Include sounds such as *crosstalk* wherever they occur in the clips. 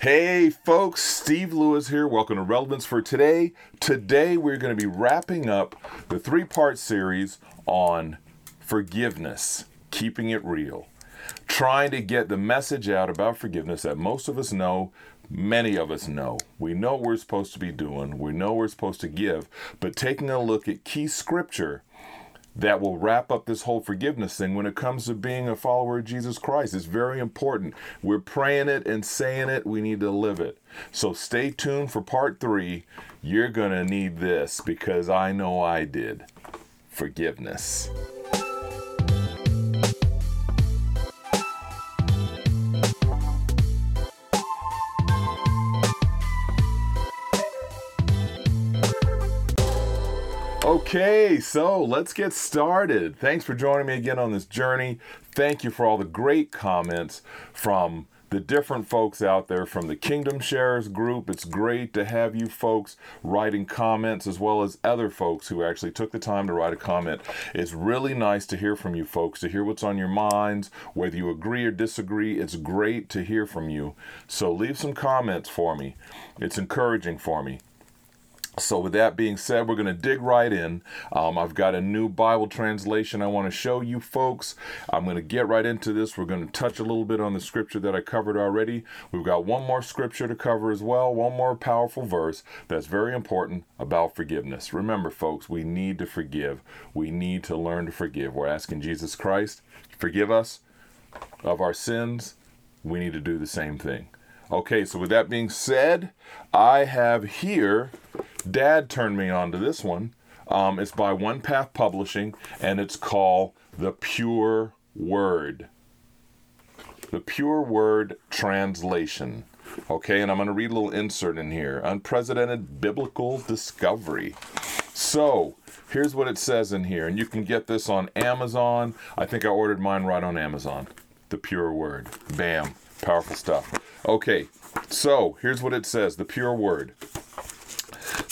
Hey folks, Steve Lewis here. Welcome to Relevance for Today. Today we're going to be wrapping up the three part series on forgiveness, keeping it real, trying to get the message out about forgiveness that most of us know. Many of us know. We know what we're supposed to be doing. We know we're supposed to give. But taking a look at key scripture that will wrap up this whole forgiveness thing when it comes to being a follower of Jesus Christ. It's very important. We're praying it and saying it, we need to live it. So stay tuned for part three. You're going to need this because I know I did. Forgiveness. Okay, so let's get started. Thanks for joining me again on this journey. Thank you for all the great comments from the different folks out there from the Kingdom Sharers group. It's great to have you folks writing comments as well as other folks who actually took the time to write a comment. It's really nice to hear from you folks, to hear what's on your minds, whether you agree or disagree. It's great to hear from you. So leave some comments for me. It's encouraging for me. So, with that being said, we're going to dig right in. Um, I've got a new Bible translation I want to show you folks. I'm going to get right into this. We're going to touch a little bit on the scripture that I covered already. We've got one more scripture to cover as well, one more powerful verse that's very important about forgiveness. Remember, folks, we need to forgive. We need to learn to forgive. We're asking Jesus Christ, forgive us of our sins. We need to do the same thing. Okay, so with that being said, I have here Dad turned me on to this one. Um, it's by One Path Publishing, and it's called The Pure Word. The Pure Word Translation. Okay, and I'm going to read a little insert in here Unprecedented Biblical Discovery. So, here's what it says in here, and you can get this on Amazon. I think I ordered mine right on Amazon. The Pure Word. Bam. Powerful stuff. Okay, so here's what it says The Pure Word.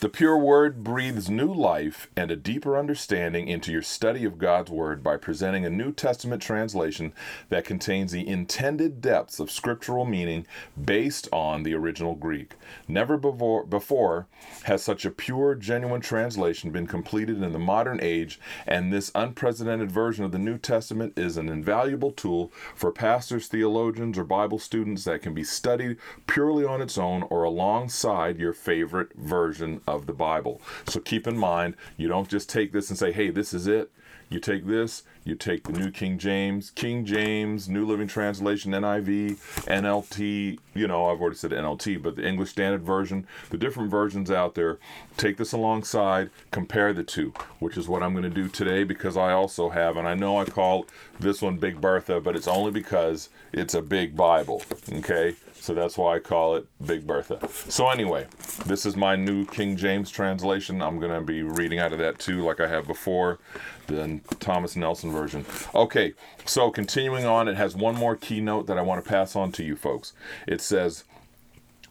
The pure word breathes new life and a deeper understanding into your study of God's word by presenting a New Testament translation that contains the intended depths of scriptural meaning based on the original Greek. Never before, before has such a pure, genuine translation been completed in the modern age, and this unprecedented version of the New Testament is an invaluable tool for pastors, theologians, or Bible students that can be studied purely on its own or alongside your favorite version of the Bible. So keep in mind, you don't just take this and say, hey, this is it. You take this, you take the New King James, King James, New Living Translation, NIV, NLT, you know, I've already said NLT, but the English Standard Version, the different versions out there. Take this alongside, compare the two, which is what I'm going to do today because I also have, and I know I call this one Big Bertha, but it's only because it's a big Bible, okay? So that's why I call it Big Bertha. So, anyway, this is my new King James translation. I'm going to be reading out of that too, like I have before, the Thomas Nelson version. Okay, so continuing on, it has one more keynote that I want to pass on to you folks. It says,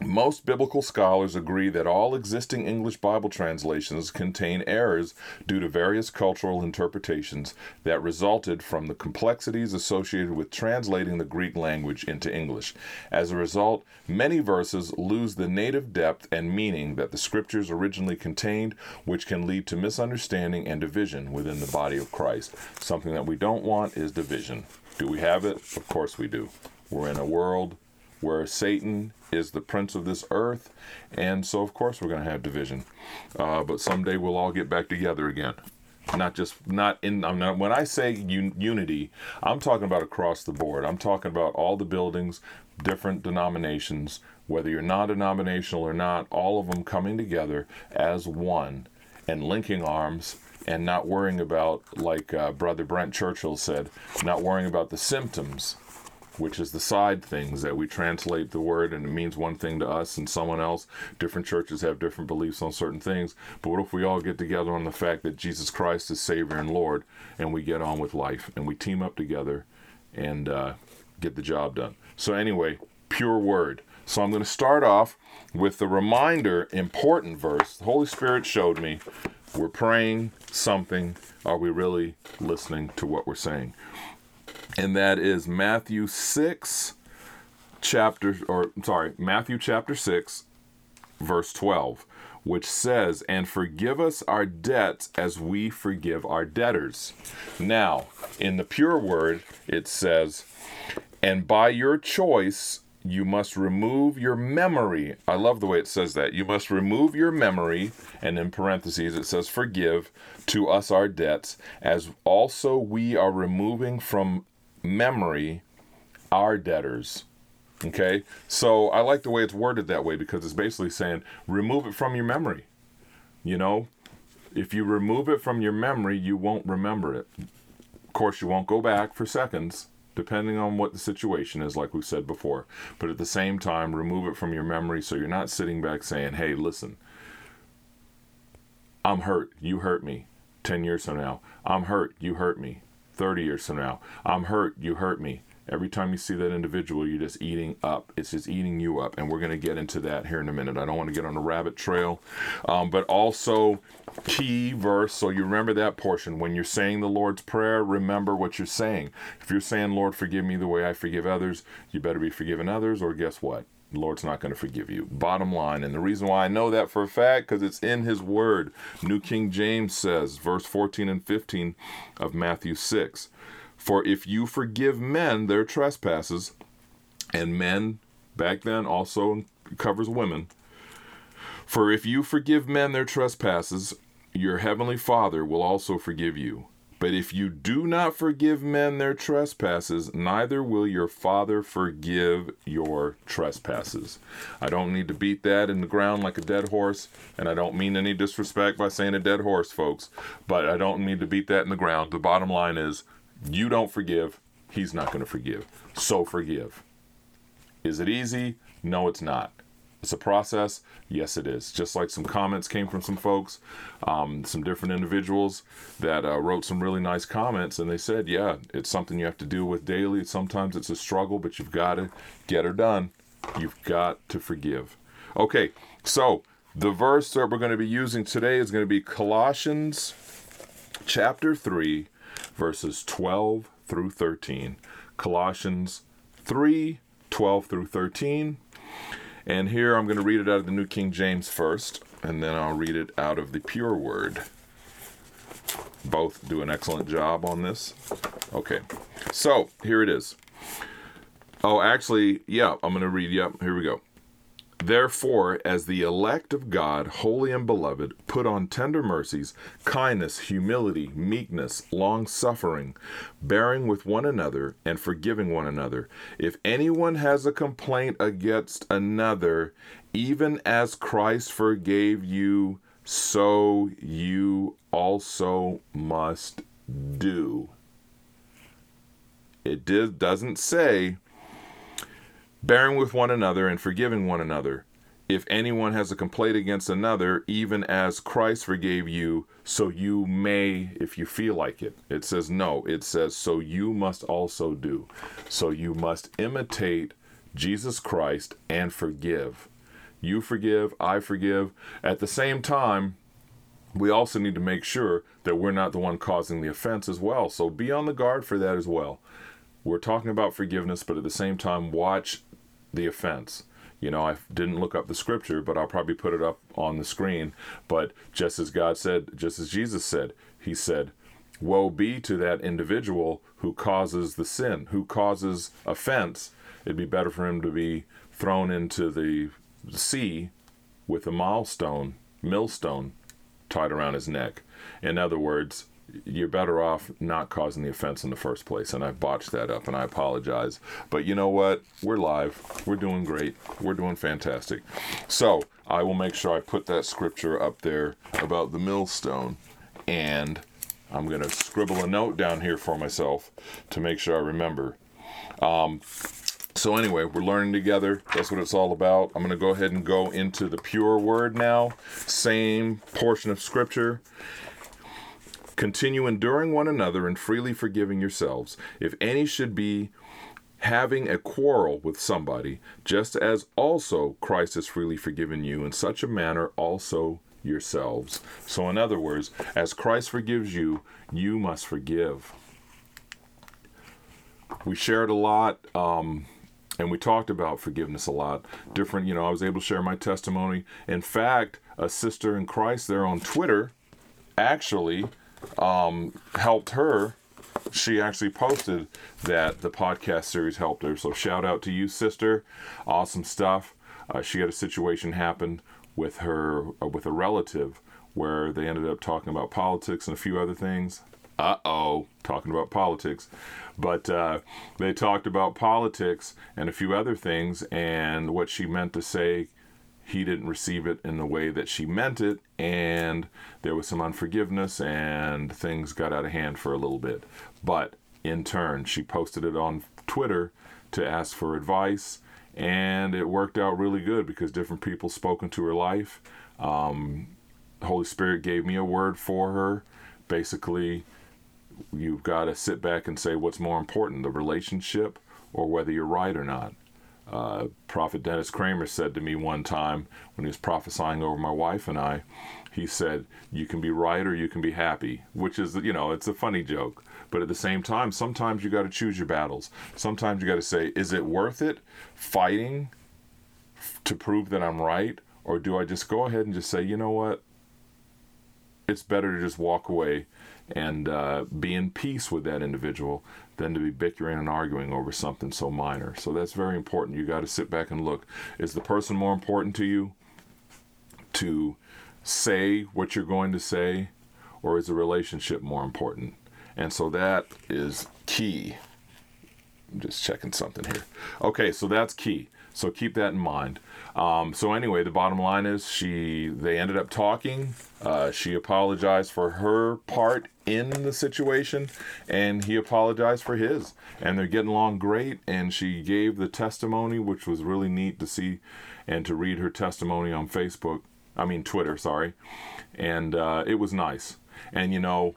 most biblical scholars agree that all existing English Bible translations contain errors due to various cultural interpretations that resulted from the complexities associated with translating the Greek language into English. As a result, many verses lose the native depth and meaning that the scriptures originally contained, which can lead to misunderstanding and division within the body of Christ. Something that we don't want is division. Do we have it? Of course we do. We're in a world where Satan is the prince of this earth, and so of course we're going to have division. Uh, but someday we'll all get back together again. Not just not in. I'm not, when I say un, unity, I'm talking about across the board. I'm talking about all the buildings, different denominations, whether you're non-denominational or not, all of them coming together as one and linking arms and not worrying about, like uh, Brother Brent Churchill said, not worrying about the symptoms which is the side things that we translate the word and it means one thing to us and someone else. Different churches have different beliefs on certain things. But what if we all get together on the fact that Jesus Christ is Savior and Lord and we get on with life and we team up together and uh, get the job done? So, anyway, pure word. So, I'm going to start off with the reminder important verse. The Holy Spirit showed me we're praying something. Are we really listening to what we're saying? And that is Matthew 6 chapter, or sorry, Matthew chapter 6, verse 12, which says, And forgive us our debts as we forgive our debtors. Now, in the pure word, it says, And by your choice, you must remove your memory. I love the way it says that. You must remove your memory, and in parentheses it says, Forgive to us our debts, as also we are removing from memory our debtors. Okay? So I like the way it's worded that way because it's basically saying, Remove it from your memory. You know, if you remove it from your memory, you won't remember it. Of course, you won't go back for seconds depending on what the situation is, like we said before. But at the same time, remove it from your memory so you're not sitting back saying, hey, listen, I'm hurt. You hurt me 10 years from now. I'm hurt. You hurt me 30 years from now. I'm hurt. You hurt me. Every time you see that individual, you're just eating up. It's just eating you up. And we're going to get into that here in a minute. I don't want to get on a rabbit trail. Um, but also, key verse. So you remember that portion. When you're saying the Lord's Prayer, remember what you're saying. If you're saying, Lord, forgive me the way I forgive others, you better be forgiving others, or guess what? The Lord's not going to forgive you. Bottom line, and the reason why I know that for a fact, because it's in His Word. New King James says, verse 14 and 15 of Matthew 6 for if you forgive men their trespasses, and men back then also covers women, for if you forgive men their trespasses, your heavenly Father will also forgive you. But if you do not forgive men their trespasses, neither will your Father forgive your trespasses. I don't need to beat that in the ground like a dead horse, and I don't mean any disrespect by saying a dead horse, folks, but I don't need to beat that in the ground. The bottom line is you don't forgive, he's not going to forgive. So forgive. Is it easy? No, it's not. It's a process. Yes, it is. Just like some comments came from some folks, um, some different individuals that uh, wrote some really nice comments, and they said, "Yeah, it's something you have to deal with daily. Sometimes it's a struggle, but you've got to get her done. You've got to forgive." Okay, so the verse that we're going to be using today is going to be Colossians chapter three, verses 12 through 13. Colossians 3 12 through 13. And here I'm going to read it out of the New King James first, and then I'll read it out of the Pure Word. Both do an excellent job on this. Okay, so here it is. Oh, actually, yeah, I'm going to read. Yep, yeah, here we go. Therefore, as the elect of God, holy and beloved, put on tender mercies, kindness, humility, meekness, long suffering, bearing with one another, and forgiving one another. If anyone has a complaint against another, even as Christ forgave you, so you also must do. It doesn't say bearing with one another and forgiving one another. If anyone has a complaint against another, even as Christ forgave you, so you may, if you feel like it. It says no, it says, so you must also do. So you must imitate Jesus Christ and forgive. You forgive, I forgive. At the same time, we also need to make sure that we're not the one causing the offense as well. So be on the guard for that as well. We're talking about forgiveness, but at the same time, watch the offense. You know, I didn't look up the scripture, but I'll probably put it up on the screen. But just as God said, just as Jesus said, He said, Woe be to that individual who causes the sin, who causes offense. It'd be better for him to be thrown into the sea with a milestone, millstone tied around his neck. In other words, you're better off not causing the offense in the first place. And I botched that up and I apologize. But you know what? We're live. We're doing great. We're doing fantastic. So I will make sure I put that scripture up there about the millstone. And I'm going to scribble a note down here for myself to make sure I remember. Um, so, anyway, we're learning together. That's what it's all about. I'm going to go ahead and go into the pure word now. Same portion of scripture. Continue enduring one another and freely forgiving yourselves, if any should be having a quarrel with somebody, just as also Christ has freely forgiven you, in such a manner also yourselves. So, in other words, as Christ forgives you, you must forgive. We shared a lot um, and we talked about forgiveness a lot. Different, you know, I was able to share my testimony. In fact, a sister in Christ there on Twitter actually um, helped her. She actually posted that the podcast series helped her. So shout out to you, sister. Awesome stuff. Uh, she had a situation happen with her uh, with a relative where they ended up talking about politics and a few other things. Uh oh, talking about politics. But uh, they talked about politics and a few other things, and what she meant to say, he didn't receive it in the way that she meant it, and there was some unforgiveness, and things got out of hand for a little bit. But in turn, she posted it on Twitter to ask for advice, and it worked out really good because different people spoke into her life. Um, Holy Spirit gave me a word for her. Basically, you've got to sit back and say what's more important, the relationship or whether you're right or not. Uh, Prophet Dennis Cramer said to me one time when he was prophesying over my wife and I, he said, You can be right or you can be happy, which is, you know, it's a funny joke. But at the same time, sometimes you got to choose your battles. Sometimes you got to say, Is it worth it fighting to prove that I'm right? Or do I just go ahead and just say, You know what? It's better to just walk away and uh, be in peace with that individual than to be bickering and arguing over something so minor. So that's very important. You got to sit back and look. Is the person more important to you to say what you're going to say, or is the relationship more important? And so that is key. I'm just checking something here. Okay, so that's key. So keep that in mind. Um, so anyway, the bottom line is she they ended up talking. Uh, she apologized for her part in the situation, and he apologized for his. And they're getting along great. And she gave the testimony, which was really neat to see and to read her testimony on Facebook. I mean Twitter, sorry. And uh, it was nice. And you know,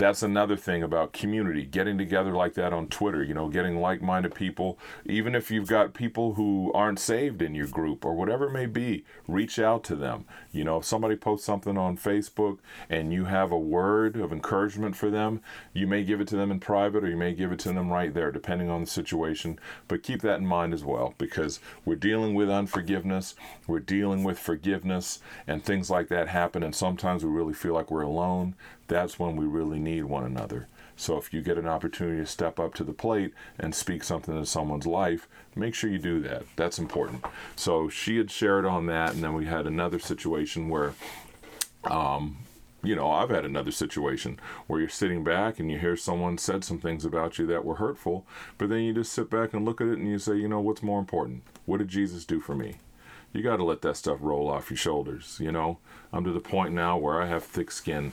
that's another thing about community getting together like that on twitter you know getting like-minded people. Even if you've got people who aren't saved in your group or whatever it may be reach out to them. You know if somebody posts something on facebook and you have a word of encouragement for them you may give it to them in private or you may give it to them right there depending on the situation. But keep that in mind as well because we're dealing with unforgiveness we're dealing with forgiveness and things like that happen and sometimes we really feel like we're alone that's when we really need one another. So if you get an opportunity to step up to the plate and speak something in someone's life, make sure you do that. That's important. So she had shared on that, and then we had another situation where, um, you know, I've had another situation where you're sitting back and you hear someone said some things about you that were hurtful, but then you just sit back and look at it and you say, you know, what's more important? What did Jesus do for me? You got to let that stuff roll off your shoulders. You know, I'm to the point now where I have thick skin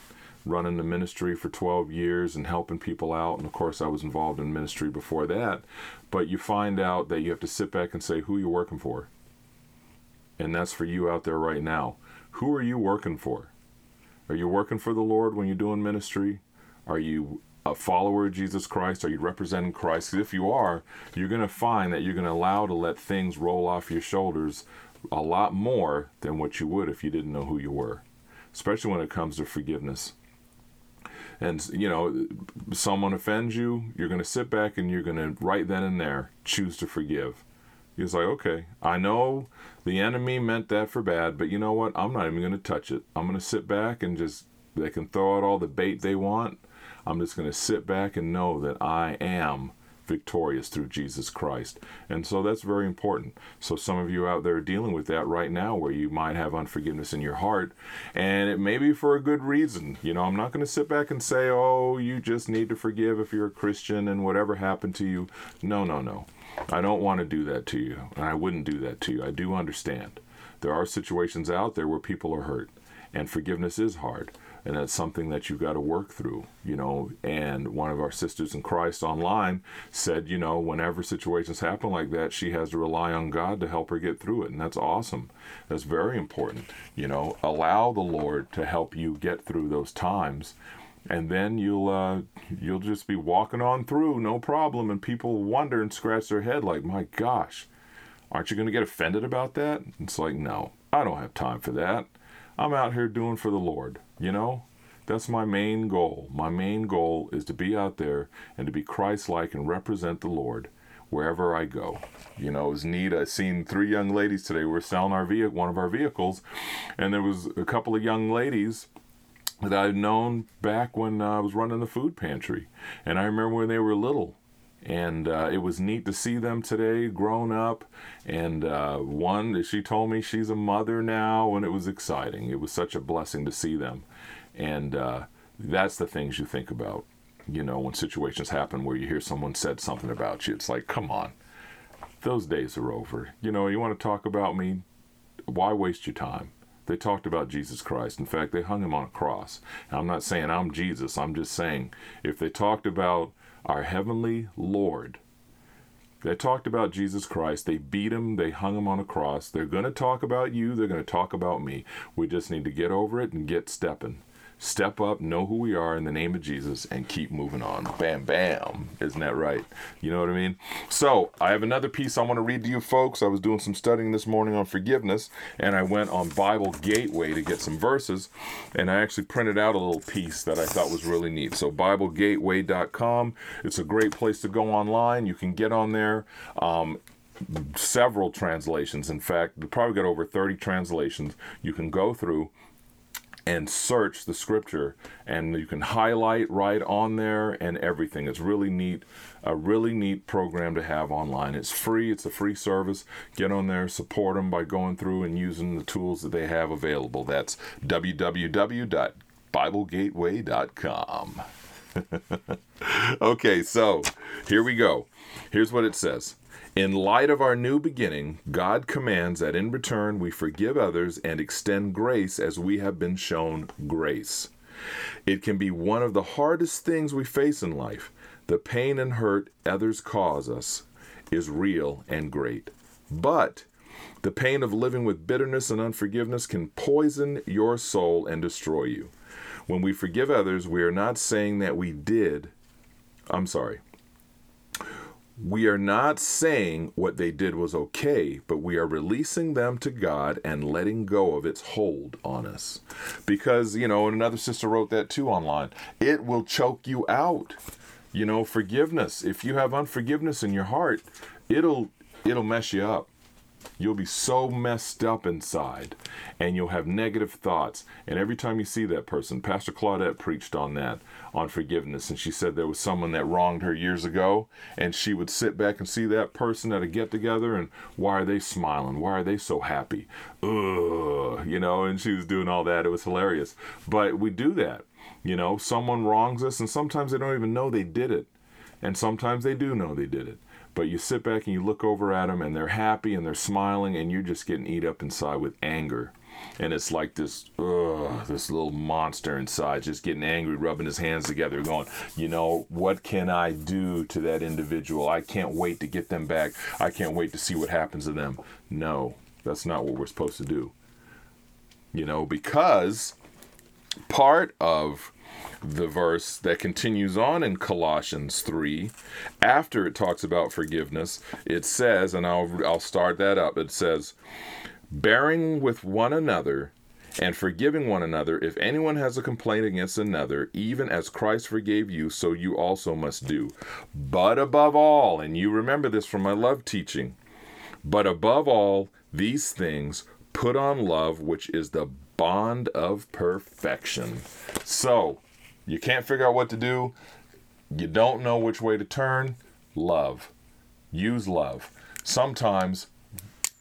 running the ministry for 12 years and helping people out. And of course, I was involved in ministry before that. But you find out that you have to sit back and say who you're working for. And that's for you out there right now. Who are you working for? Are you working for the Lord when you're doing ministry? Are you a follower of Jesus Christ? Are you representing Christ? If you are, you're going to find that you're going to allow to let things roll off your shoulders a lot more than what you would if you didn't know who you were, especially when it comes to forgiveness and you know someone offends you you're going to sit back and you're going to right then and there choose to forgive. He's like okay i know the enemy meant that for bad but you know what? I'm not even going to touch it. I'm going to sit back and just they can throw out all the bait they want. I'm just going to sit back and know that i am victorious through Jesus Christ. And so that's very important. So some of you out there are dealing with that right now where you might have unforgiveness in your heart and it may be for a good reason. You know, I'm not going to sit back and say, "Oh, you just need to forgive if you're a Christian and whatever happened to you." No, no, no. I don't want to do that to you. And I wouldn't do that to you. I do understand. There are situations out there where people are hurt and forgiveness is hard and that's something that you've got to work through you know? And one of our sisters in christ online said you know whenever situations happen like that she has to rely on god to help her get through it. And that's awesome. That's very important you know? Allow the lord to help you get through those times and then you'll uh, you'll just be walking on through no problem. And people wonder and scratch their head like my gosh aren't you going to get offended about that? It's like no i don't have time for that i'm out here doing for the lord you know, that's my main goal. My main goal is to be out there and to be Christ like and represent the Lord wherever I go. You know, it was neat. I seen three young ladies today. We are selling our vehicle, one of our vehicles, and there was a couple of young ladies that I'd known back when I was running the food pantry. And I remember when they were little. And uh, it was neat to see them today, grown up. And uh, one, she told me she's a mother now, and it was exciting. It was such a blessing to see them. And uh, that's the things you think about, you know, when situations happen where you hear someone said something about you. It's like, come on, those days are over. You know, you want to talk about me? Why waste your time? They talked about Jesus Christ. In fact, they hung him on a cross. I'm not saying I'm Jesus. I'm just saying if they talked about our heavenly Lord, they talked about Jesus Christ. They beat him. They hung him on a cross. They're going to talk about you. They're going to talk about me. We just need to get over it and get stepping step up, know who we are in the name of Jesus, and keep moving on. Bam, bam. Isn't that right? You know what I mean? So, I have another piece I want to read to you folks. I was doing some studying this morning on forgiveness, and I went on Bible Gateway to get some verses, and I actually printed out a little piece that I thought was really neat. So, BibleGateway.com. It's a great place to go online. You can get on there. Um, several translations. In fact, we probably got over 30 translations you can go through and search the scripture and you can highlight right on there and everything. It's really neat a really neat program to have online. It's free it's a free service. Get on there support them by going through and using the tools that they have available. That's www.biblegateway.com *laughs* okay so here we go here's what it says in light of our new beginning, God commands that in return we forgive others and extend grace as we have been shown grace. It can be one of the hardest things we face in life. The pain and hurt others cause us is real and great. But the pain of living with bitterness and unforgiveness can poison your soul and destroy you. When we forgive others, we are not saying that we did. I'm sorry we are not saying what they did was okay, but we are releasing them to God and letting go of its hold on us. Because, you know, and another sister wrote that too online. It will choke you out. You know, forgiveness. If you have unforgiveness in your heart, it'll it'll mess you up. You'll be so messed up inside and you'll have negative thoughts. And every time you see that person, Pastor Claudette preached on that, on forgiveness. And she said there was someone that wronged her years ago. And she would sit back and see that person at a get together and why are they smiling? Why are they so happy? Ugh, you know, and she was doing all that. It was hilarious. But we do that. You know, someone wrongs us and sometimes they don't even know they did it. And sometimes they do know they did it but you sit back and you look over at them and they're happy and they're smiling and you're just getting eat up inside with anger. And it's like this ugh, this little monster inside just getting angry rubbing his hands together going you know what can i do to that individual? I can't wait to get them back. I can't wait to see what happens to them. No that's not what we're supposed to do. You know because part of the verse that continues on in Colossians 3 after it talks about forgiveness it says and I'll I'll start that up. It says bearing with one another and forgiving one another if anyone has a complaint against another even as Christ forgave you so you also must do. But above all and you remember this from my love teaching but above all these things put on love which is the bond of perfection. So you can't figure out what to do, you don't know which way to turn, love. Use love. Sometimes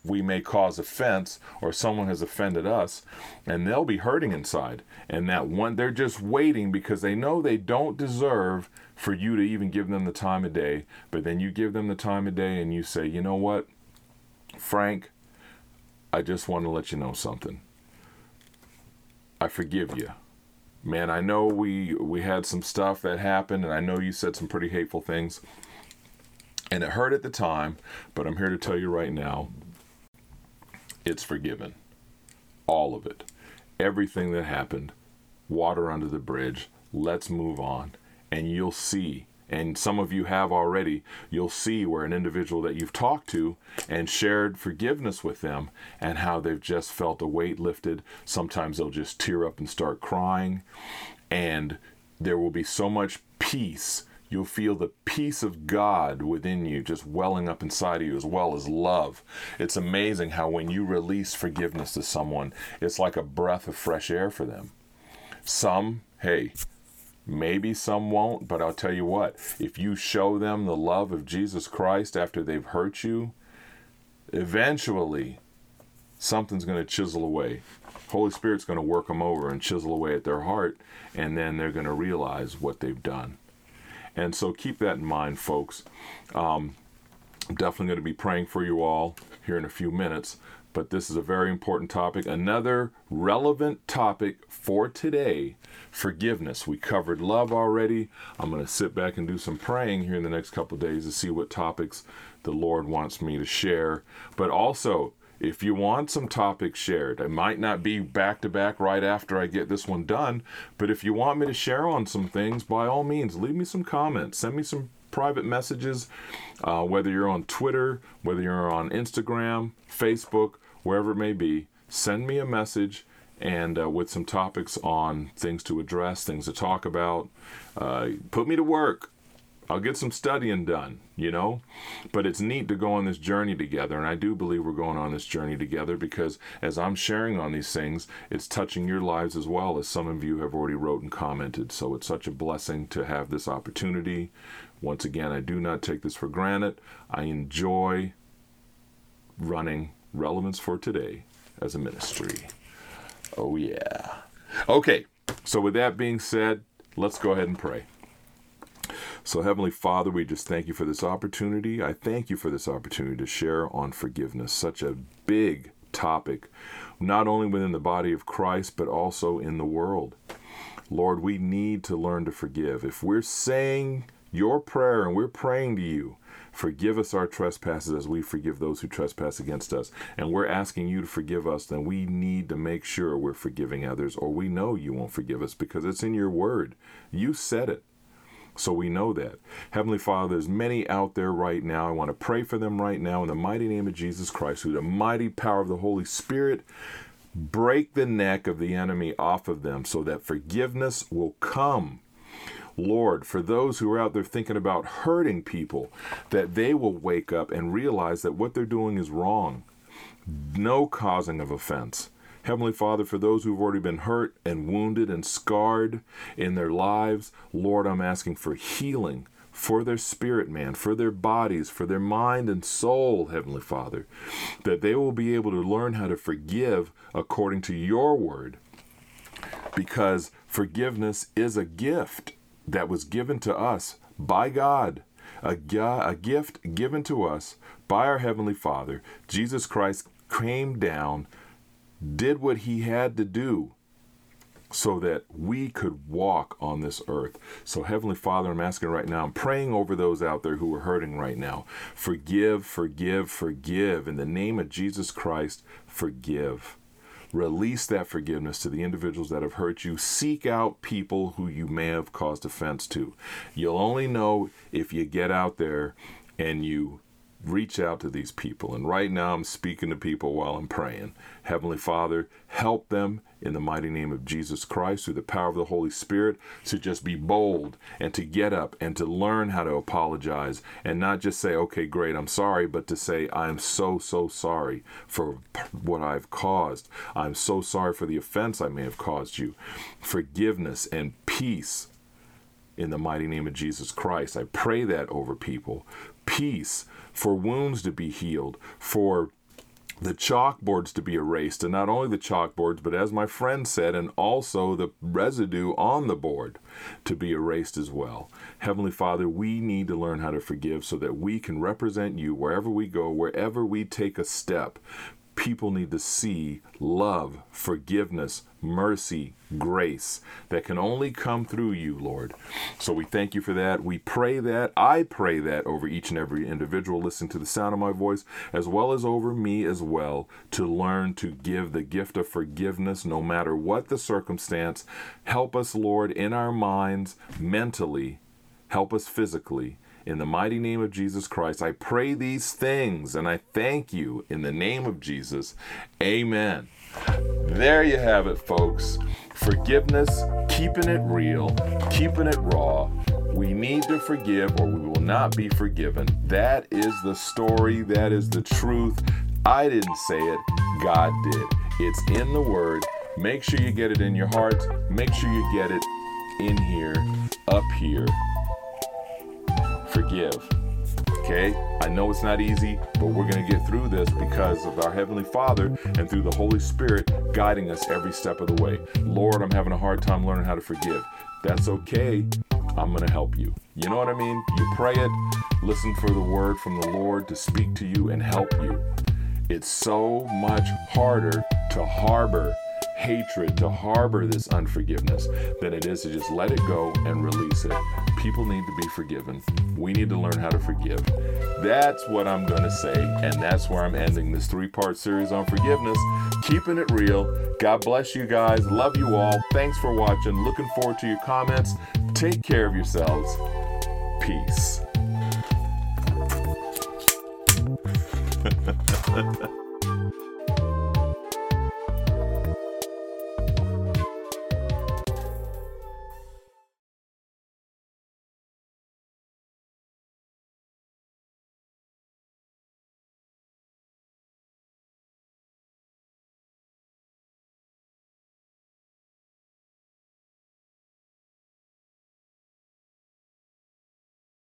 we may cause offense or someone has offended us and they'll be hurting inside. And that one they're just waiting because they know they don't deserve for you to even give them the time of day. But then you give them the time of day and you say you know what? Frank i just want to let you know something. I forgive you man, I know we we had some stuff that happened, and I know you said some pretty hateful things, and it hurt at the time. But I'm here to tell you right now, it's forgiven, all of it, everything that happened, water under the bridge. Let's move on, and you'll see and some of you have already, you'll see where an individual that you've talked to and shared forgiveness with them and how they've just felt a weight lifted. Sometimes they'll just tear up and start crying, and there will be so much peace You'll feel the peace of God within you just welling up inside of you, as well as love. It's amazing how when you release forgiveness to someone, it's like a breath of fresh air for them. Some, hey, maybe some won't, but I'll tell you what, if you show them the love of Jesus Christ after they've hurt you, eventually something's going to chisel away. Holy Spirit's going to work them over and chisel away at their heart, and then they're going to realize what they've done. And so keep that in mind, folks. Um, I'm definitely going to be praying for you all here in a few minutes, but this is a very important topic. Another relevant topic for today forgiveness. We covered love already. I'm going to sit back and do some praying here in the next couple days to see what topics the Lord wants me to share. But also, if you want some topics shared, it might not be back to back right after I get this one done, but if you want me to share on some things, by all means, leave me some comments, send me some private messages, uh, whether you're on Twitter, whether you're on Instagram, Facebook, wherever it may be, send me a message and uh, with some topics on things to address, things to talk about. Uh, put me to work. I'll get some studying done, you know? But it's neat to go on this journey together. And I do believe we're going on this journey together because as I'm sharing on these things, it's touching your lives as well, as some of you have already wrote and commented. So it's such a blessing to have this opportunity. Once again, I do not take this for granted. I enjoy running Relevance for Today as a ministry. Oh, yeah. Okay, so with that being said, let's go ahead and pray. So, Heavenly Father, we just thank you for this opportunity. I thank you for this opportunity to share on forgiveness, such a big topic, not only within the body of Christ, but also in the world. Lord, we need to learn to forgive. If we're saying your prayer and we're praying to you, forgive us our trespasses as we forgive those who trespass against us, and we're asking you to forgive us, then we need to make sure we're forgiving others, or we know you won't forgive us because it's in your word. You said it. So we know that. Heavenly Father, there's many out there right now. I want to pray for them right now in the mighty name of Jesus Christ, through the mighty power of the Holy Spirit. Break the neck of the enemy off of them so that forgiveness will come. Lord, for those who are out there thinking about hurting people, that they will wake up and realize that what they're doing is wrong. No causing of offense. Heavenly Father, for those who've already been hurt and wounded and scarred in their lives, Lord, I'm asking for healing for their spirit man, for their bodies, for their mind and soul, Heavenly Father, that they will be able to learn how to forgive according to your word. Because forgiveness is a gift that was given to us by God, a, a gift given to us by our Heavenly Father. Jesus Christ came down did what he had to do so that we could walk on this earth. So, Heavenly Father, I'm asking right now, I'm praying over those out there who are hurting right now. Forgive, forgive, forgive. In the name of Jesus Christ, forgive. Release that forgiveness to the individuals that have hurt you. Seek out people who you may have caused offense to. You'll only know if you get out there and you reach out to these people. And right now, I'm speaking to people while I'm praying. Heavenly Father, help them in the mighty name of Jesus Christ through the power of the Holy Spirit to just be bold and to get up and to learn how to apologize and not just say, okay, great, I'm sorry, but to say, I'm so, so sorry for what I've caused. I'm so sorry for the offense I may have caused you. Forgiveness and peace in the mighty name of Jesus Christ. I pray that over people. Peace for wounds to be healed, for the chalkboards to be erased, and not only the chalkboards, but as my friend said, and also the residue on the board to be erased as well. Heavenly Father, we need to learn how to forgive so that we can represent you wherever we go, wherever we take a step people need to see love, forgiveness, mercy, grace that can only come through you, Lord. So we thank you for that. We pray that. I pray that over each and every individual listening to the sound of my voice, as well as over me as well, to learn to give the gift of forgiveness no matter what the circumstance. Help us, Lord, in our minds, mentally, help us physically in the mighty name of Jesus Christ, I pray these things and I thank you in the name of Jesus. Amen. There you have it, folks. Forgiveness, keeping it real, keeping it raw, We need to forgive or we will not be forgiven. That is the story. That is the truth. I didn't say it, God did. It's in the Word. Make sure you get it in your heart. Make sure you get it in here, up here. Forgive. Okay? I know it's not easy, but we're going to get through this because of our Heavenly Father and through the Holy Spirit guiding us every step of the way. Lord, I'm having a hard time learning how to forgive. That's okay. I'm going to help you. You know what I mean? You pray it, listen for the word from the Lord to speak to you and help you. It's so much harder to harbor hatred, to harbor this unforgiveness, than it is to just let it go and release it. People need to be forgiven. We need to learn how to forgive. That's what I'm going to say, and that's where I'm ending this three part series on forgiveness. Keeping it real. God bless you guys. Love you all. Thanks for watching. Looking forward to your comments. Take care of yourselves. Peace. *laughs*